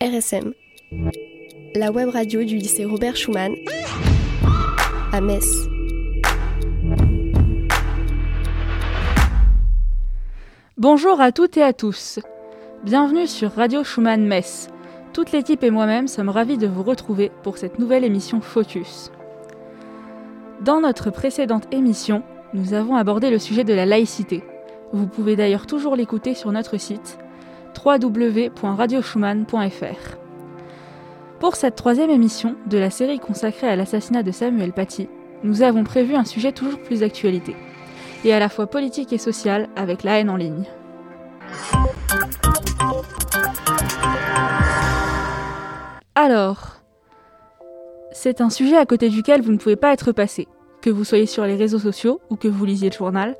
RSM, la web radio du lycée Robert Schumann à Metz. Bonjour à toutes et à tous. Bienvenue sur Radio Schumann Metz. Toute l'équipe et moi-même sommes ravis de vous retrouver pour cette nouvelle émission Focus. Dans notre précédente émission, nous avons abordé le sujet de la laïcité. Vous pouvez d'ailleurs toujours l'écouter sur notre site www.radioschumann.fr. Pour cette troisième émission de la série consacrée à l'assassinat de Samuel Paty, nous avons prévu un sujet toujours plus d'actualité, et à la fois politique et social avec la haine en ligne. Alors, c'est un sujet à côté duquel vous ne pouvez pas être passé, que vous soyez sur les réseaux sociaux ou que vous lisiez le journal,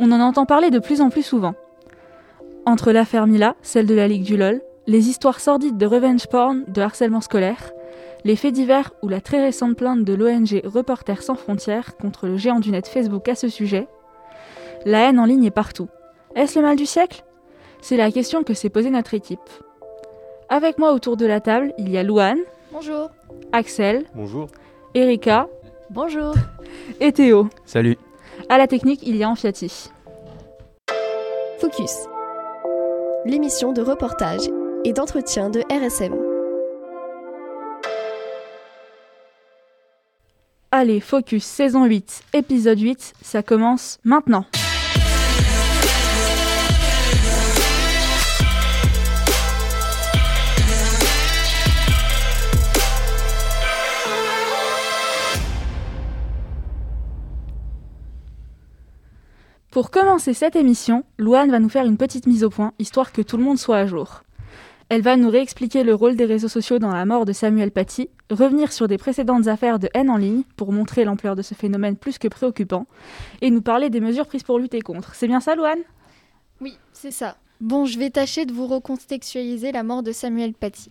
on en entend parler de plus en plus souvent. Entre l'affaire Mila, celle de la Ligue du LOL, les histoires sordides de revenge porn, de harcèlement scolaire, les faits divers ou la très récente plainte de l'ONG Reporters sans frontières contre le géant du net Facebook à ce sujet, la haine en ligne est partout. Est-ce le mal du siècle? C'est la question que s'est posée notre équipe. Avec moi autour de la table, il y a Louane. Bonjour. Axel. Bonjour. Erika. Bonjour. Et Théo. Salut. À la technique, il y a Amfiati. Focus l'émission de reportage et d'entretien de RSM. Allez, Focus saison 8, épisode 8, ça commence maintenant. Pour commencer cette émission, Louane va nous faire une petite mise au point, histoire que tout le monde soit à jour. Elle va nous réexpliquer le rôle des réseaux sociaux dans la mort de Samuel Paty, revenir sur des précédentes affaires de haine en ligne pour montrer l'ampleur de ce phénomène plus que préoccupant, et nous parler des mesures prises pour lutter contre. C'est bien ça, Louane? Oui, c'est ça. Bon, je vais tâcher de vous recontextualiser la mort de Samuel Paty.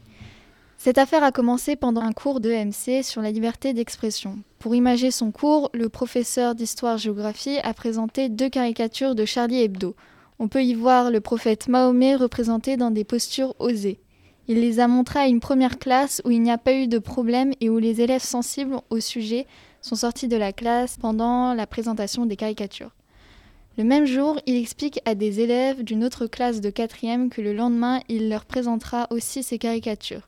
Cette affaire a commencé pendant un cours de MC sur la liberté d'expression. Pour imager son cours, le professeur d'histoire-géographie a présenté deux caricatures de Charlie Hebdo. On peut y voir le prophète Mahomet représenté dans des postures osées. Il les a montrées à une première classe où il n'y a pas eu de problème et où les élèves sensibles au sujet sont sortis de la classe pendant la présentation des caricatures. Le même jour, il explique à des élèves d'une autre classe de quatrième que le lendemain, il leur présentera aussi ces caricatures.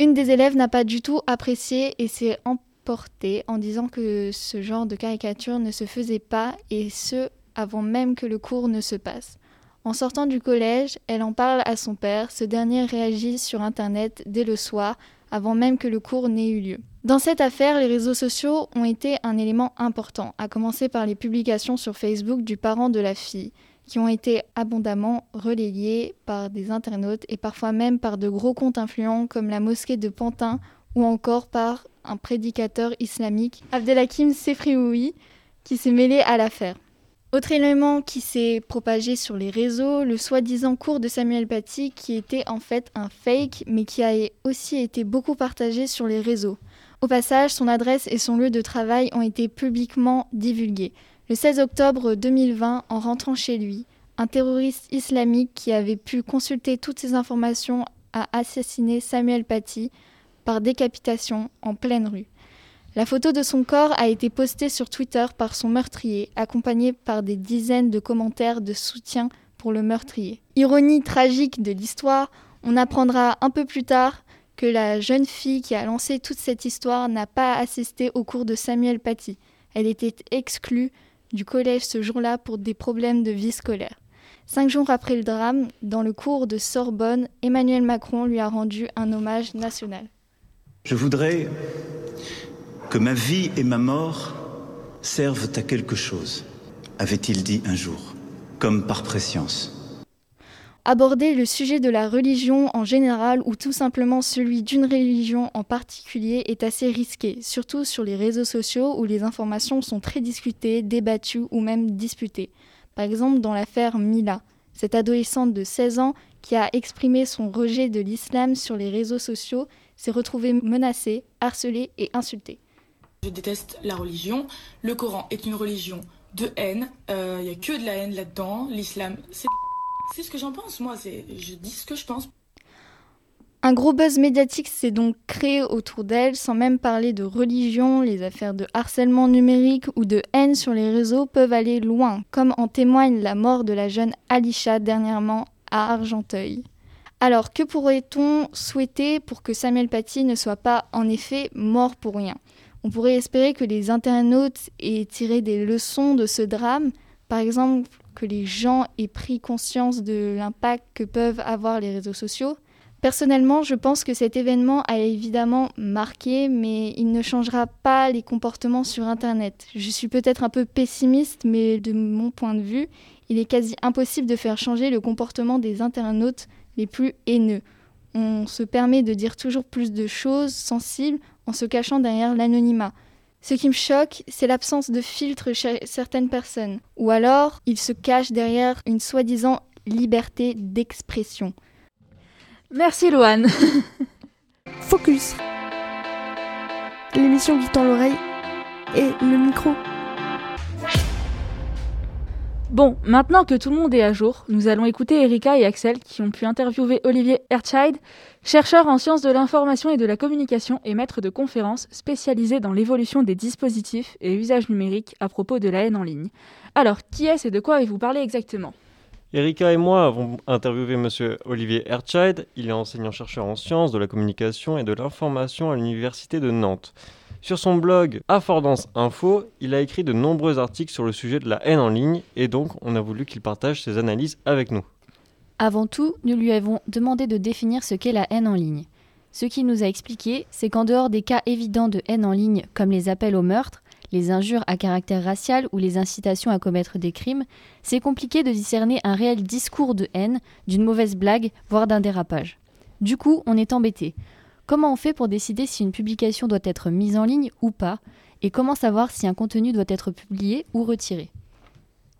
Une des élèves n'a pas du tout apprécié et s'est emportée en disant que ce genre de caricature ne se faisait pas et ce avant même que le cours ne se passe. En sortant du collège, elle en parle à son père, ce dernier réagit sur Internet dès le soir, avant même que le cours n'ait eu lieu. Dans cette affaire, les réseaux sociaux ont été un élément important, à commencer par les publications sur Facebook du parent de la fille qui ont été abondamment relayés par des internautes et parfois même par de gros comptes influents comme la mosquée de Pantin ou encore par un prédicateur islamique, Abdelhakim Sefrioui, qui s'est mêlé à l'affaire. Autre élément qui s'est propagé sur les réseaux, le soi-disant cours de Samuel Paty, qui était en fait un fake, mais qui a aussi été beaucoup partagé sur les réseaux. Au passage, son adresse et son lieu de travail ont été publiquement divulgués. Le 16 octobre 2020, en rentrant chez lui, un terroriste islamique qui avait pu consulter toutes ces informations a assassiné Samuel Paty par décapitation en pleine rue. La photo de son corps a été postée sur Twitter par son meurtrier, accompagnée par des dizaines de commentaires de soutien pour le meurtrier. Ironie tragique de l'histoire, on apprendra un peu plus tard que la jeune fille qui a lancé toute cette histoire n'a pas assisté au cours de Samuel Paty. Elle était exclue du collège ce jour-là pour des problèmes de vie scolaire. Cinq jours après le drame, dans le cours de Sorbonne, Emmanuel Macron lui a rendu un hommage national. Je voudrais que ma vie et ma mort servent à quelque chose, avait-il dit un jour, comme par préscience. Aborder le sujet de la religion en général ou tout simplement celui d'une religion en particulier est assez risqué, surtout sur les réseaux sociaux où les informations sont très discutées, débattues ou même disputées. Par exemple dans l'affaire Mila, cette adolescente de 16 ans qui a exprimé son rejet de l'islam sur les réseaux sociaux s'est retrouvée menacée, harcelée et insultée. Je déteste la religion. Le Coran est une religion de haine. Il euh, n'y a que de la haine là-dedans. L'islam, c'est c'est ce que j'en pense, moi. Je dis ce que je pense. Un gros buzz médiatique s'est donc créé autour d'elle, sans même parler de religion, les affaires de harcèlement numérique ou de haine sur les réseaux peuvent aller loin, comme en témoigne la mort de la jeune Alisha dernièrement à Argenteuil. Alors, que pourrait-on souhaiter pour que Samuel Paty ne soit pas en effet mort pour rien? On pourrait espérer que les internautes aient tiré des leçons de ce drame, par exemple que les gens aient pris conscience de l'impact que peuvent avoir les réseaux sociaux, Personnellement, je pense que cet événement a évidemment marqué, mais il ne changera pas les comportements sur Internet. Je suis peut-être un peu pessimiste, mais de mon point de vue, il est quasi impossible de faire changer le comportement des internautes les plus haineux. On se permet de dire toujours plus de choses sensibles en se cachant derrière l'anonymat. Ce qui me choque, c'est l'absence de filtre chez certaines personnes. Ou alors, ils se cachent derrière une soi-disant liberté d'expression. Merci Loane. Focus. L'émission qui tend l'oreille et le micro. Bon, maintenant que tout le monde est à jour, nous allons écouter Erika et Axel qui ont pu interviewer Olivier Ertscheid, chercheur en sciences de l'information et de la communication et maître de conférences spécialisé dans l'évolution des dispositifs et usages numériques à propos de la haine en ligne. Alors, qui est-ce et de quoi avez-vous parlé exactement? Erika et moi avons interviewé M. Olivier Ertscheid. Il est enseignant-chercheur en sciences de la communication et de l'information à l'Université de Nantes. Sur son blog Affordance Info, il a écrit de nombreux articles sur le sujet de la haine en ligne et donc on a voulu qu'il partage ses analyses avec nous. Avant tout, nous lui avons demandé de définir ce qu'est la haine en ligne. Ce qu'il nous a expliqué, c'est qu'en dehors des cas évidents de haine en ligne comme les appels au meurtre, les injures à caractère racial ou les incitations à commettre des crimes, c'est compliqué de discerner un réel discours de haine, d'une mauvaise blague, voire d'un dérapage. Du coup, on est embêté. Comment on fait pour décider si une publication doit être mise en ligne ou pas Et comment savoir si un contenu doit être publié ou retiré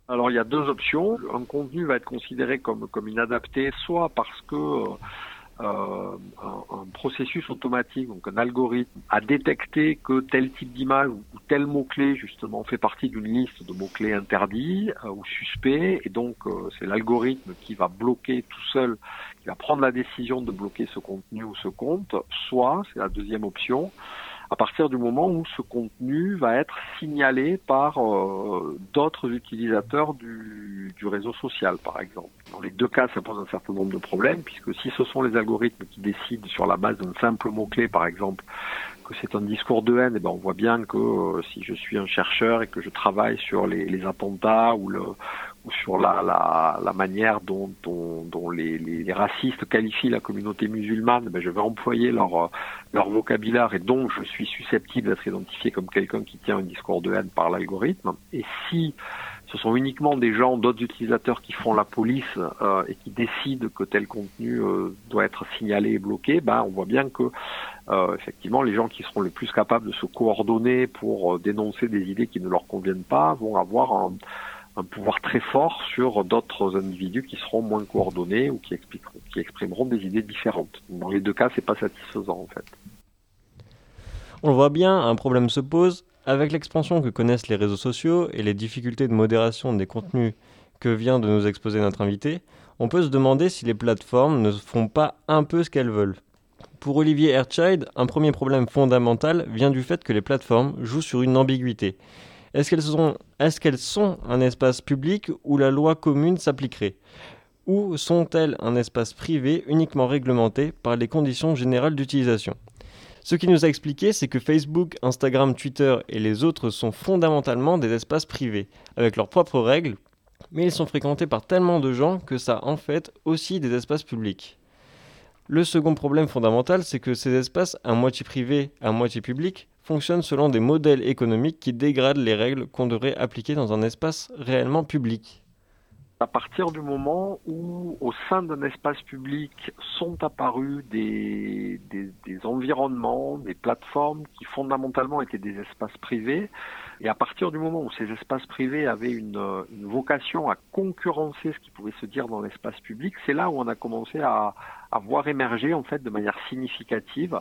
alors il y a deux options. Un contenu va être considéré comme, inadapté, soit parce que euh, euh, un, processus automatique, donc un algorithme, a détecté que tel type d'image ou, tel mot-clé justement fait partie d'une liste de mots-clés interdits euh, ou suspects, et donc euh, c'est l'algorithme qui va bloquer tout seul, qui va prendre la décision de bloquer ce contenu ou ce compte, soit, c'est la deuxième option, à partir du moment où ce contenu va être signalé par euh, d'autres utilisateurs du, du, réseau social, par exemple. Dans les deux cas, ça pose un certain nombre de problèmes, puisque si ce sont les algorithmes qui décident sur la base d'un simple mot-clé, par exemple, que c'est un discours de haine, et eh ben on voit bien que euh, si je suis un chercheur et que je travaille sur les, les attentats ou le sur la, la, la manière dont, dont, dont les, les, racistes qualifient la communauté musulmane, ben je vais employer leur, leur vocabulaire et donc je suis susceptible d'être identifié comme quelqu'un qui tient un discours de haine par l'algorithme. Et si ce sont uniquement des gens, d'autres utilisateurs qui font la police euh, et qui décident que tel contenu euh, doit être signalé et bloqué, ben, on voit bien que euh, effectivement les gens qui seront les plus capables de se coordonner pour dénoncer des idées qui ne leur conviennent pas vont avoir un, un pouvoir très fort sur d'autres individus qui seront moins coordonnés ou qui, qui exprimeront des idées différentes. Dans les deux cas, c'est pas satisfaisant en fait. On le voit bien, un problème se pose. Avec l'expansion que connaissent les réseaux sociaux et les difficultés de modération des contenus que vient de nous exposer notre invité, on peut se demander si les plateformes ne font pas un peu ce qu'elles veulent. Pour Olivier Erchild, un premier problème fondamental vient du fait que les plateformes jouent sur une ambiguïté. Est-ce qu'elles sont, un espace public où la loi commune s'appliquerait? Ou sont-elles un espace privé uniquement réglementé par les conditions générales d'utilisation? Ce qui nous a expliqué, c'est que Facebook, Instagram, Twitter et les autres sont fondamentalement des espaces privés, avec leurs propres règles, mais ils sont fréquentés par tellement de gens que ça en fait aussi des espaces publics. Le second problème fondamental, c'est que ces espaces, à moitié privés, à moitié publics, fonctionnent selon des modèles économiques qui dégradent les règles qu'on devrait appliquer dans un espace réellement public. À partir du moment où, au sein d'un espace public, sont apparus des, des, des, environnements, des plateformes qui fondamentalement étaient des espaces privés, et à partir du moment où ces espaces privés avaient une, une vocation à concurrencer ce qui pouvait se dire dans l'espace public, c'est là où on a commencé à, à voir émerger en fait de manière significative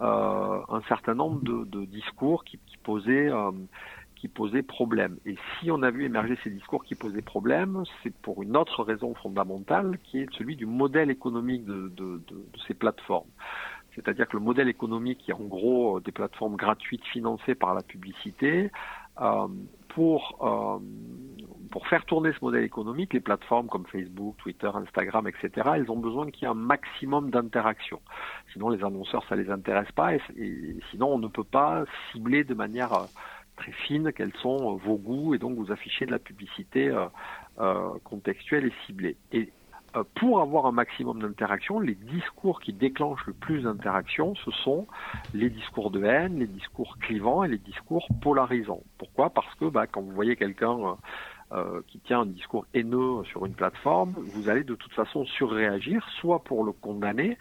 euh, un certain nombre de, de discours qui, qui posaient euh, qui posaient problème. Et si on a vu émerger ces discours qui posaient problème, c'est pour une autre raison fondamentale qui est celui du modèle économique de, de, de, de ces plateformes. C'est-à-dire que le modèle économique est en gros des plateformes gratuites financées par la publicité, euh, pour, euh, pour faire tourner ce modèle économique, les plateformes comme Facebook, Twitter, Instagram, etc., elles ont besoin qu'il y ait un maximum d'interaction. Sinon, les annonceurs, ça les intéresse pas, et, sinon, on ne peut pas cibler de manière euh, très fine quels sont vos goûts, et donc vous afficher de la publicité euh, euh, contextuelle et ciblée. Euh, pour avoir un maximum d'interaction, les discours qui déclenchent le plus d'interaction, ce sont les discours de haine, les discours clivants et les discours polarisants. Pourquoi? Parce que bah, quand vous voyez quelqu'un euh, euh, qui tient un discours haineux sur une plateforme, vous allez de toute façon surréagir, soit pour le condamner,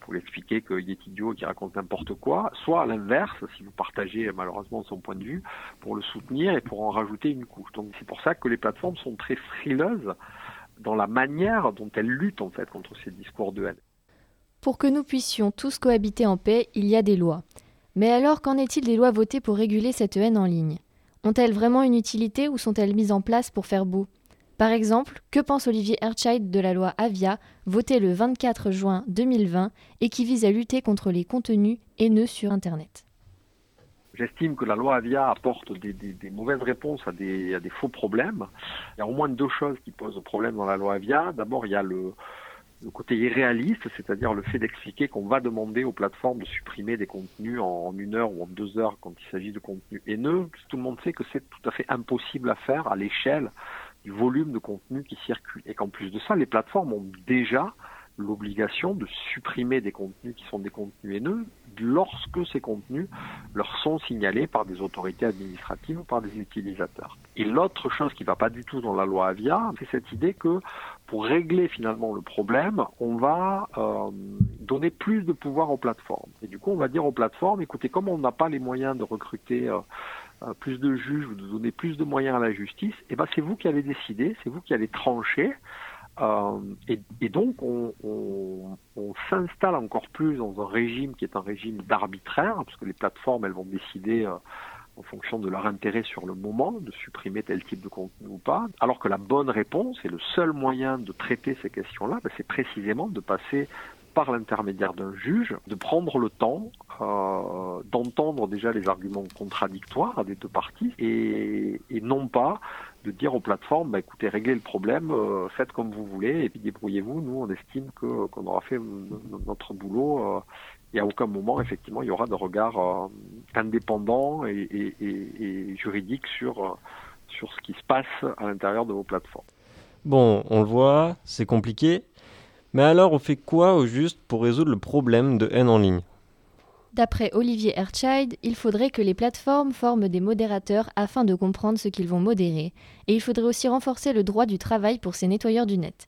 pour lui expliquer qu'il est idiot et qu'il raconte n'importe quoi, soit à l'inverse, si vous partagez malheureusement son point de vue, pour le soutenir et pour en rajouter une couche. Donc c'est pour ça que les plateformes sont très frileuses dans la manière dont elles luttent en fait contre ces discours de haine. Pour que nous puissions tous cohabiter en paix, il y a des lois. Mais alors, qu'en est-il des lois votées pour réguler cette haine en ligne? Ont-elles vraiment une utilité ou sont-elles mises en place pour faire beau? Par exemple, que pense Olivier Ertscheid de la loi Avia, votée le 24 juin 2020 et qui vise à lutter contre les contenus haineux sur Internet? J'estime que la loi Avia apporte des, mauvaises réponses à des, faux problèmes. Il y a au moins deux choses qui posent problème dans la loi Avia. D'abord, il y a le, côté irréaliste, c'est-à-dire le fait d'expliquer qu'on va demander aux plateformes de supprimer des contenus en, en une heure ou en deux heures quand il s'agit de contenus haineux. Tout le monde sait que c'est tout à fait impossible à faire à l'échelle du volume de contenu qui circule. Et qu'en plus de ça, les plateformes ont déjà l'obligation de supprimer des contenus qui sont des contenus haineux lorsque ces contenus leur sont signalés par des autorités administratives ou par des utilisateurs. Et l'autre chose qui ne va pas du tout dans la loi Avia, c'est cette idée que pour régler finalement le problème, on va euh, donner plus de pouvoir aux plateformes. Et du coup, on va dire aux plateformes, écoutez, comme on n'a pas les moyens de recruter euh, plus de juges ou de donner plus de moyens à la justice, eh ben c'est vous qui allez décider, c'est vous qui allez trancher euh, et, donc, on, s'installe encore plus dans un régime qui est un régime d'arbitraire, parce que les plateformes, elles vont décider euh, en fonction de leur intérêt sur le moment de supprimer tel type de contenu ou pas, alors que la bonne réponse et le seul moyen de traiter ces questions-là, ben, c'est précisément de passer par l'intermédiaire d'un juge, de prendre le temps euh, d'entendre déjà les arguments contradictoires des deux parties et, et non pas de dire aux plateformes, bah, écoutez, réglez le problème, euh, faites comme vous voulez, et puis débrouillez-vous. Nous, on estime qu'on aura fait notre boulot. Euh, et à aucun moment, effectivement, il y aura de regard euh, indépendant et, et, juridique sur, sur ce qui se passe à l'intérieur de vos plateformes. Bon, on le voit, c'est compliqué. Mais alors, on fait quoi au juste pour résoudre le problème de haine en ligne? D'après Olivier Ertscheid, il faudrait que les plateformes forment des modérateurs afin de comprendre ce qu'ils vont modérer, et il faudrait aussi renforcer le droit du travail pour ces nettoyeurs du net.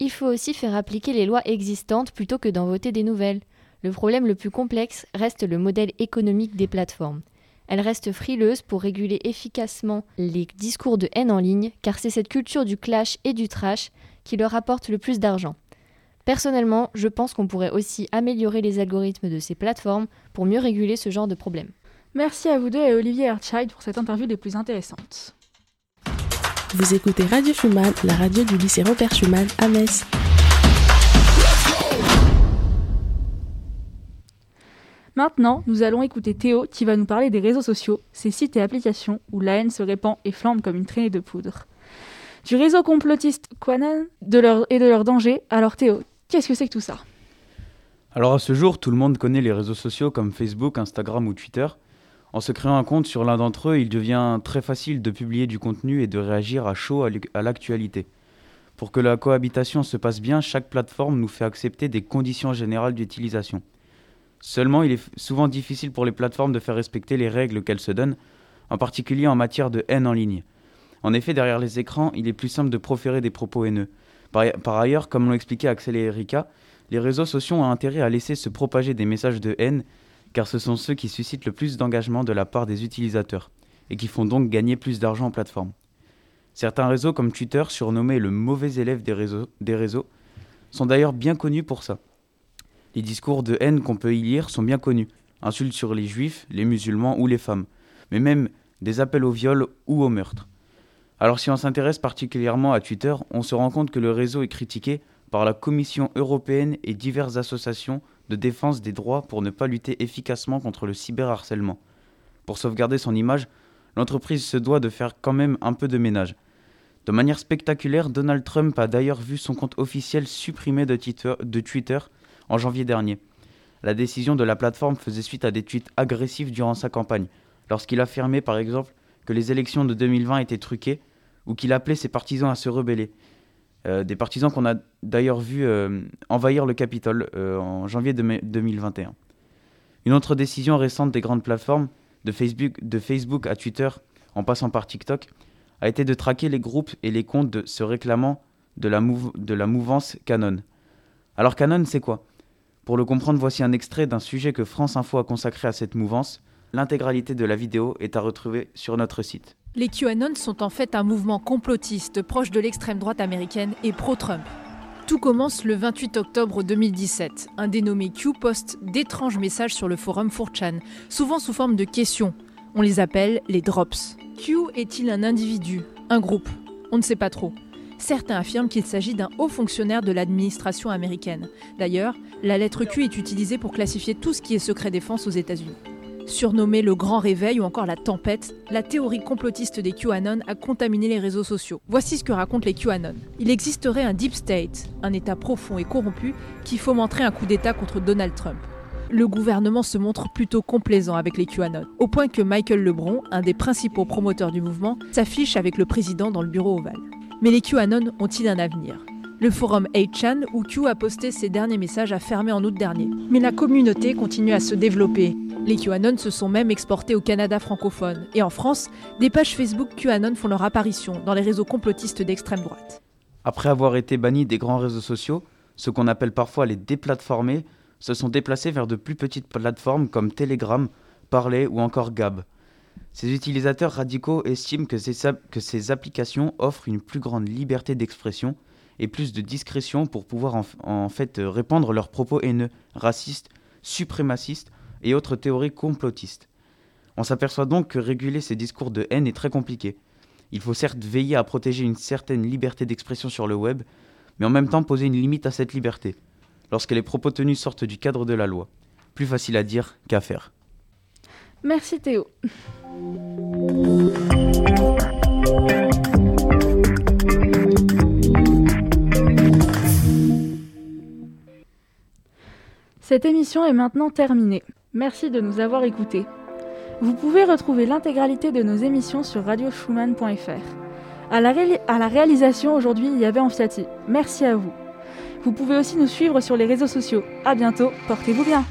Il faut aussi faire appliquer les lois existantes plutôt que d'en voter des nouvelles. Le problème le plus complexe reste le modèle économique des plateformes. Elles restent frileuses pour réguler efficacement les discours de haine en ligne, car c'est cette culture du clash et du trash qui leur apporte le plus d'argent. Personnellement, je pense qu'on pourrait aussi améliorer les algorithmes de ces plateformes pour mieux réguler ce genre de problème. Merci à vous deux et Olivier Ertscheid pour cette interview des plus intéressantes. Vous écoutez Radio Schumann, la radio du lycée Robert Schumann à Metz. Maintenant, nous allons écouter Théo qui va nous parler des réseaux sociaux, ces sites et applications où la haine se répand et flambe comme une traînée de poudre. Du réseau complotiste de leur, et de leurs dangers, alors Théo, Qu'est-ce que c'est que tout ça? Alors à ce jour, tout le monde connaît les réseaux sociaux comme Facebook, Instagram ou Twitter. En se créant un compte sur l'un d'entre eux, il devient très facile de publier du contenu et de réagir à chaud à l'actualité. Pour que la cohabitation se passe bien, chaque plateforme nous fait accepter des conditions générales d'utilisation. Seulement, il est souvent difficile pour les plateformes de faire respecter les règles qu'elles se donnent, en particulier en matière de haine en ligne. En effet, derrière les écrans, il est plus simple de proférer des propos haineux. Par, ailleurs, comme l'ont expliqué Axel et Erika, les réseaux sociaux ont intérêt à laisser se propager des messages de haine, car ce sont ceux qui suscitent le plus d'engagement de la part des utilisateurs, et qui font donc gagner plus d'argent en plateforme. Certains réseaux comme Twitter, surnommés le mauvais élève des réseaux sont d'ailleurs bien connus pour ça. Les discours de haine qu'on peut y lire sont bien connus, insultes sur les juifs, les musulmans ou les femmes. Mais même des appels au viol ou au meurtre. Alors si on s'intéresse particulièrement à Twitter, on se rend compte que le réseau est critiqué par la Commission européenne et diverses associations de défense des droits pour ne pas lutter efficacement contre le cyberharcèlement. Pour sauvegarder son image, l'entreprise se doit de faire quand même un peu de ménage. De manière spectaculaire, Donald Trump a d'ailleurs vu son compte officiel supprimé de Twitter, en janvier dernier. La décision de la plateforme faisait suite à des tweets agressifs durant sa campagne, lorsqu'il affirmait par exemple que les élections de 2020 étaient truquées ou qu'il appelait ses partisans à se rebeller. Euh, des partisans qu'on a d'ailleurs vu euh, envahir le Capitole euh, en janvier 2021. Une autre décision récente des grandes plateformes, de Facebook, de Facebook à Twitter, en passant par TikTok, a été de traquer les groupes et les comptes de, se réclamant de la, de la mouvance Canon. Alors Canon, c'est quoi? Pour le comprendre, voici un extrait d'un sujet que France Info a consacré à cette mouvance. L'intégralité de la vidéo est à retrouver sur notre site. Les QAnon sont en fait un mouvement complotiste proche de l'extrême droite américaine et pro-Trump. Tout commence le 28 octobre 2017. Un dénommé Q poste d'étranges messages sur le forum 4chan, souvent sous forme de questions. On les appelle les drops. Q est-il un individu Un groupe? On ne sait pas trop. Certains affirment qu'il s'agit d'un haut fonctionnaire de l'administration américaine. D'ailleurs, la lettre Q est utilisée pour classifier tout ce qui est secret défense aux États-Unis. Surnommée le Grand Réveil ou encore la Tempête, la théorie complotiste des QAnon a contaminé les réseaux sociaux. Voici ce que racontent les QAnon. Il existerait un Deep State, un État profond et corrompu, qui fomenterait un coup d'État contre Donald Trump. Le gouvernement se montre plutôt complaisant avec les QAnon, au point que Michael Lebron, un des principaux promoteurs du mouvement, s'affiche avec le président dans le bureau ovale. Mais les QAnon ont-ils un avenir? Le forum 8chan, où Q a posté ses derniers messages, a fermé en août dernier. Mais la communauté continue à se développer. Les QAnon se sont même exportés au Canada francophone. Et en France, des pages Facebook QAnon font leur apparition dans les réseaux complotistes d'extrême droite. Après avoir été bannis des grands réseaux sociaux, ce qu'on appelle parfois les déplatformés, se sont déplacés vers de plus petites plateformes comme Telegram, Parler ou encore Gab. Ces utilisateurs radicaux estiment que ces applications offrent une plus grande liberté d'expression et plus de discrétion pour pouvoir en, fait euh, répandre leurs propos haineux, racistes, suprémacistes et autres théories complotistes. On s'aperçoit donc que réguler ces discours de haine est très compliqué. Il faut certes veiller à protéger une certaine liberté d'expression sur le web, mais en même temps poser une limite à cette liberté, lorsque les propos tenus sortent du cadre de la loi. Plus facile à dire qu'à faire. Merci Théo. Cette émission est maintenant terminée. Merci de nous avoir écoutés. Vous pouvez retrouver l'intégralité de nos émissions sur radioschumann.fr. À la, réalisation aujourd'hui, il y avait Amfiati. Merci à vous. Vous pouvez aussi nous suivre sur les réseaux sociaux. À bientôt, portez-vous bien.